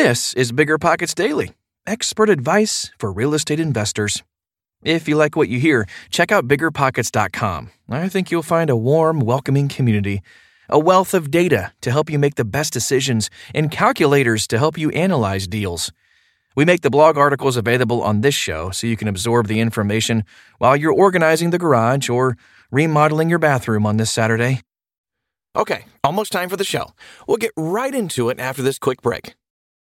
This is Bigger Pockets Daily, expert advice for real estate investors. If you like what you hear, check out biggerpockets.com. I think you'll find a warm, welcoming community, a wealth of data to help you make the best decisions, and calculators to help you analyze deals. We make the blog articles available on this show so you can absorb the information while you're organizing the garage or remodeling your bathroom on this Saturday. Okay, almost time for the show. We'll get right into it after this quick break.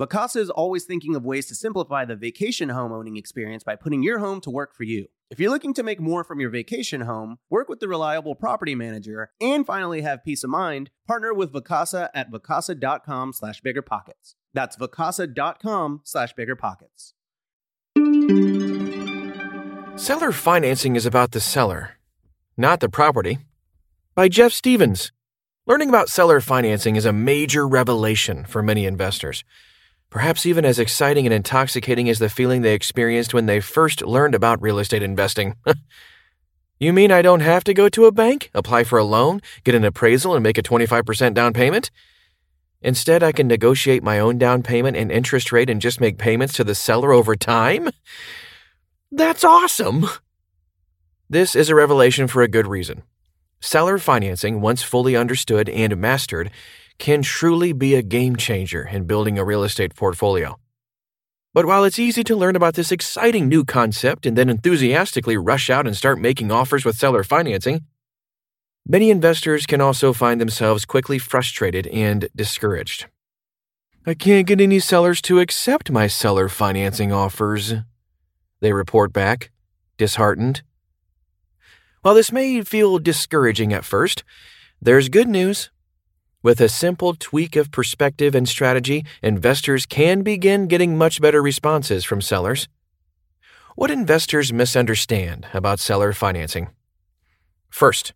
Vacasa is always thinking of ways to simplify the vacation home owning experience by putting your home to work for you. If you're looking to make more from your vacation home, work with the reliable property manager, and finally have peace of mind, partner with Vacasa at vacasa.com slash biggerpockets. That's vacasa.com slash biggerpockets. Seller financing is about the seller, not the property. By Jeff Stevens. Learning about seller financing is a major revelation for many investors perhaps even as exciting and intoxicating as the feeling they experienced when they first learned about real estate investing. you mean I don't have to go to a bank, apply for a loan, get an appraisal, and make a 25% down payment? Instead, I can negotiate my own down payment and interest rate and just make payments to the seller over time? That's awesome! This is a revelation for a good reason. Seller financing, once fully understood and mastered, can truly be a game changer in building a real estate portfolio. But while it's easy to learn about this exciting new concept and then enthusiastically rush out and start making offers with seller financing, many investors can also find themselves quickly frustrated and discouraged. I can't get any sellers to accept my seller financing offers, they report back, disheartened. While this may feel discouraging at first, there's good news. With a simple tweak of perspective and strategy, investors can begin getting much better responses from sellers. What investors misunderstand about seller financing? First,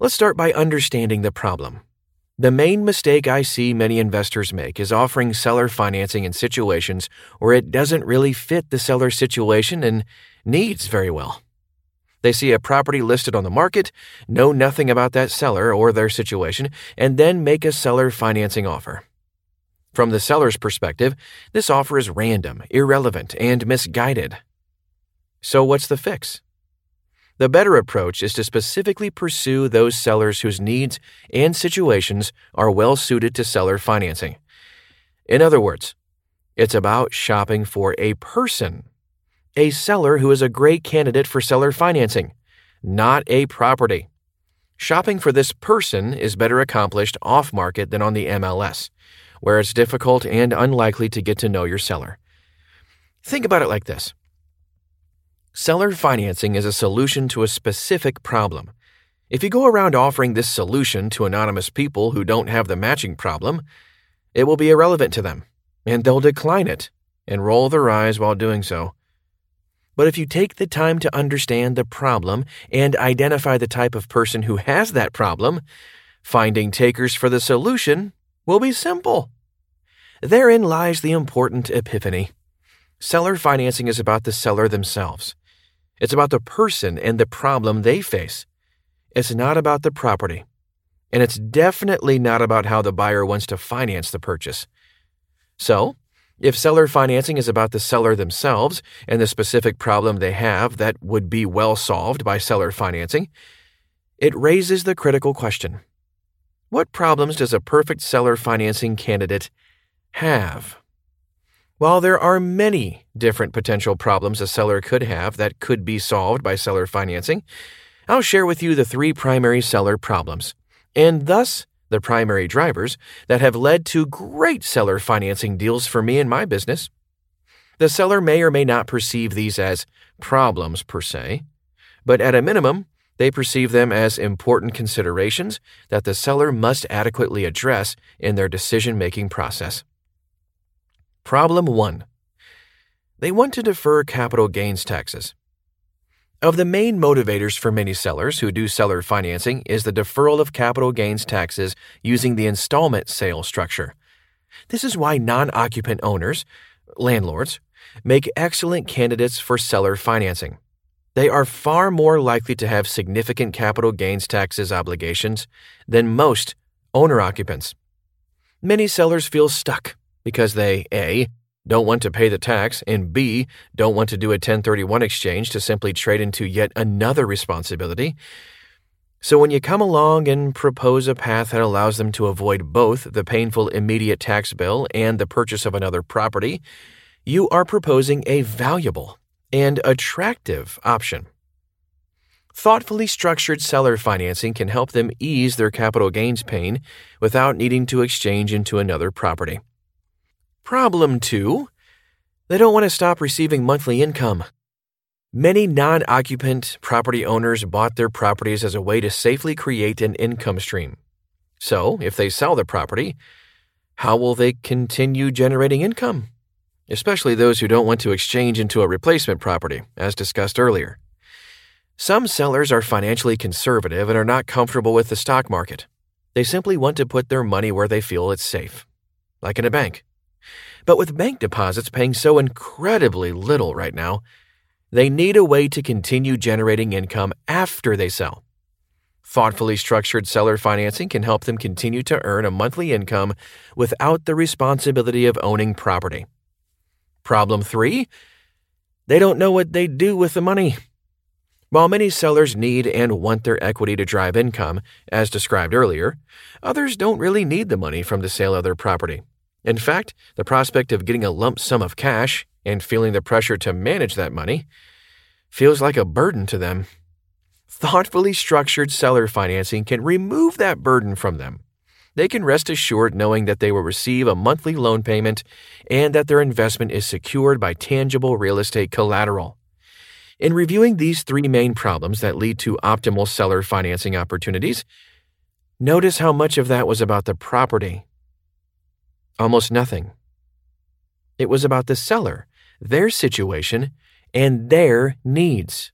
let's start by understanding the problem. The main mistake I see many investors make is offering seller financing in situations where it doesn't really fit the seller's situation and needs very well. They see a property listed on the market, know nothing about that seller or their situation, and then make a seller financing offer. From the seller's perspective, this offer is random, irrelevant, and misguided. So, what's the fix? The better approach is to specifically pursue those sellers whose needs and situations are well suited to seller financing. In other words, it's about shopping for a person a seller who is a great candidate for seller financing, not a property. Shopping for this person is better accomplished off market than on the MLS, where it's difficult and unlikely to get to know your seller. Think about it like this Seller financing is a solution to a specific problem. If you go around offering this solution to anonymous people who don't have the matching problem, it will be irrelevant to them, and they'll decline it and roll their eyes while doing so. But if you take the time to understand the problem and identify the type of person who has that problem, finding takers for the solution will be simple. Therein lies the important epiphany. Seller financing is about the seller themselves. It's about the person and the problem they face. It's not about the property. And it's definitely not about how the buyer wants to finance the purchase. So, if seller financing is about the seller themselves and the specific problem they have that would be well solved by seller financing, it raises the critical question What problems does a perfect seller financing candidate have? While there are many different potential problems a seller could have that could be solved by seller financing, I'll share with you the three primary seller problems, and thus the primary drivers that have led to great seller financing deals for me and my business. The seller may or may not perceive these as problems per se, but at a minimum, they perceive them as important considerations that the seller must adequately address in their decision making process. Problem 1 They want to defer capital gains taxes. Of the main motivators for many sellers who do seller financing is the deferral of capital gains taxes using the installment sale structure. This is why non occupant owners, landlords, make excellent candidates for seller financing. They are far more likely to have significant capital gains taxes obligations than most owner occupants. Many sellers feel stuck because they A. don't want to pay the tax, and B. don't want to do a 1031 exchange to simply trade into yet another responsibility. So when you come along and propose a path that allows them to avoid both the painful immediate tax bill and the purchase of another property, you are proposing a valuable and attractive option. Thoughtfully structured seller financing can help them ease their capital gains pain without needing to exchange into another property. Problem two, they don't want to stop receiving monthly income. Many non occupant property owners bought their properties as a way to safely create an income stream. So, if they sell the property, how will they continue generating income? Especially those who don't want to exchange into a replacement property, as discussed earlier. Some sellers are financially conservative and are not comfortable with the stock market. They simply want to put their money where they feel it's safe, like in a bank. But with bank deposits paying so incredibly little right now, they need a way to continue generating income after they sell. Thoughtfully structured seller financing can help them continue to earn a monthly income without the responsibility of owning property. Problem three, they don't know what they do with the money. While many sellers need and want their equity to drive income, as described earlier, others don't really need the money from the sale of their property. In fact, the prospect of getting a lump sum of cash and feeling the pressure to manage that money feels like a burden to them. Thoughtfully structured seller financing can remove that burden from them. They can rest assured knowing that they will receive a monthly loan payment and that their investment is secured by tangible real estate collateral. In reviewing these three main problems that lead to optimal seller financing opportunities, notice how much of that was about the property Almost nothing. It was about the seller, their situation, and their needs.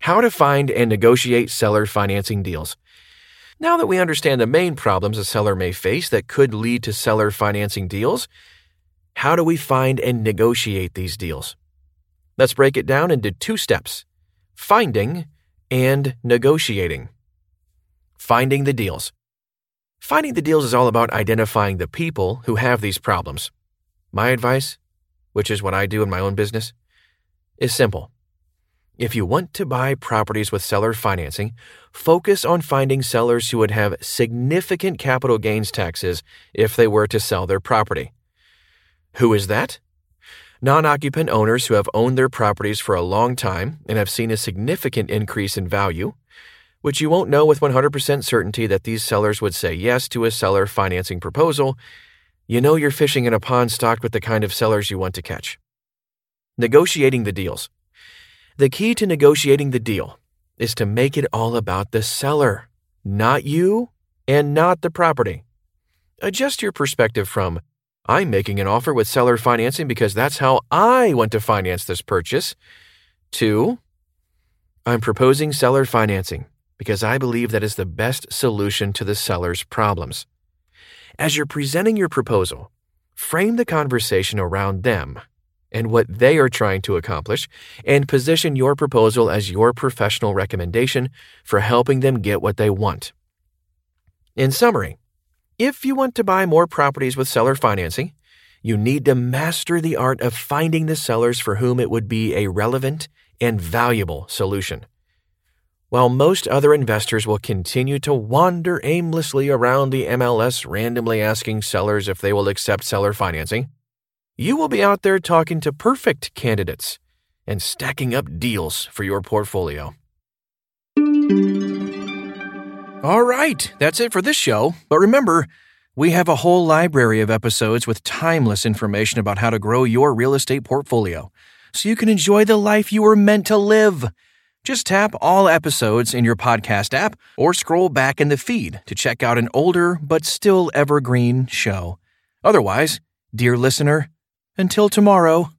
How to find and negotiate seller financing deals. Now that we understand the main problems a seller may face that could lead to seller financing deals, how do we find and negotiate these deals? Let's break it down into two steps finding and negotiating. Finding the deals. Finding the deals is all about identifying the people who have these problems. My advice, which is what I do in my own business, is simple. If you want to buy properties with seller financing, focus on finding sellers who would have significant capital gains taxes if they were to sell their property. Who is that? Non occupant owners who have owned their properties for a long time and have seen a significant increase in value which you won't know with 100% certainty that these sellers would say yes to a seller financing proposal, you know you're fishing in a pond stocked with the kind of sellers you want to catch. Negotiating the deals. The key to negotiating the deal is to make it all about the seller, not you and not the property. Adjust your perspective from I'm making an offer with seller financing because that's how I want to finance this purchase. to, I'm proposing seller financing because I believe that is the best solution to the seller's problems. As you're presenting your proposal, frame the conversation around them and what they are trying to accomplish, and position your proposal as your professional recommendation for helping them get what they want. In summary, if you want to buy more properties with seller financing, you need to master the art of finding the sellers for whom it would be a relevant and valuable solution. While most other investors will continue to wander aimlessly around the MLS randomly asking sellers if they will accept seller financing, you will be out there talking to perfect candidates and stacking up deals for your portfolio. All right, that's it for this show. But remember, we have a whole library of episodes with timeless information about how to grow your real estate portfolio so you can enjoy the life you were meant to live. Just tap all episodes in your podcast app or scroll back in the feed to check out an older but still evergreen show. Otherwise, dear listener, until tomorrow.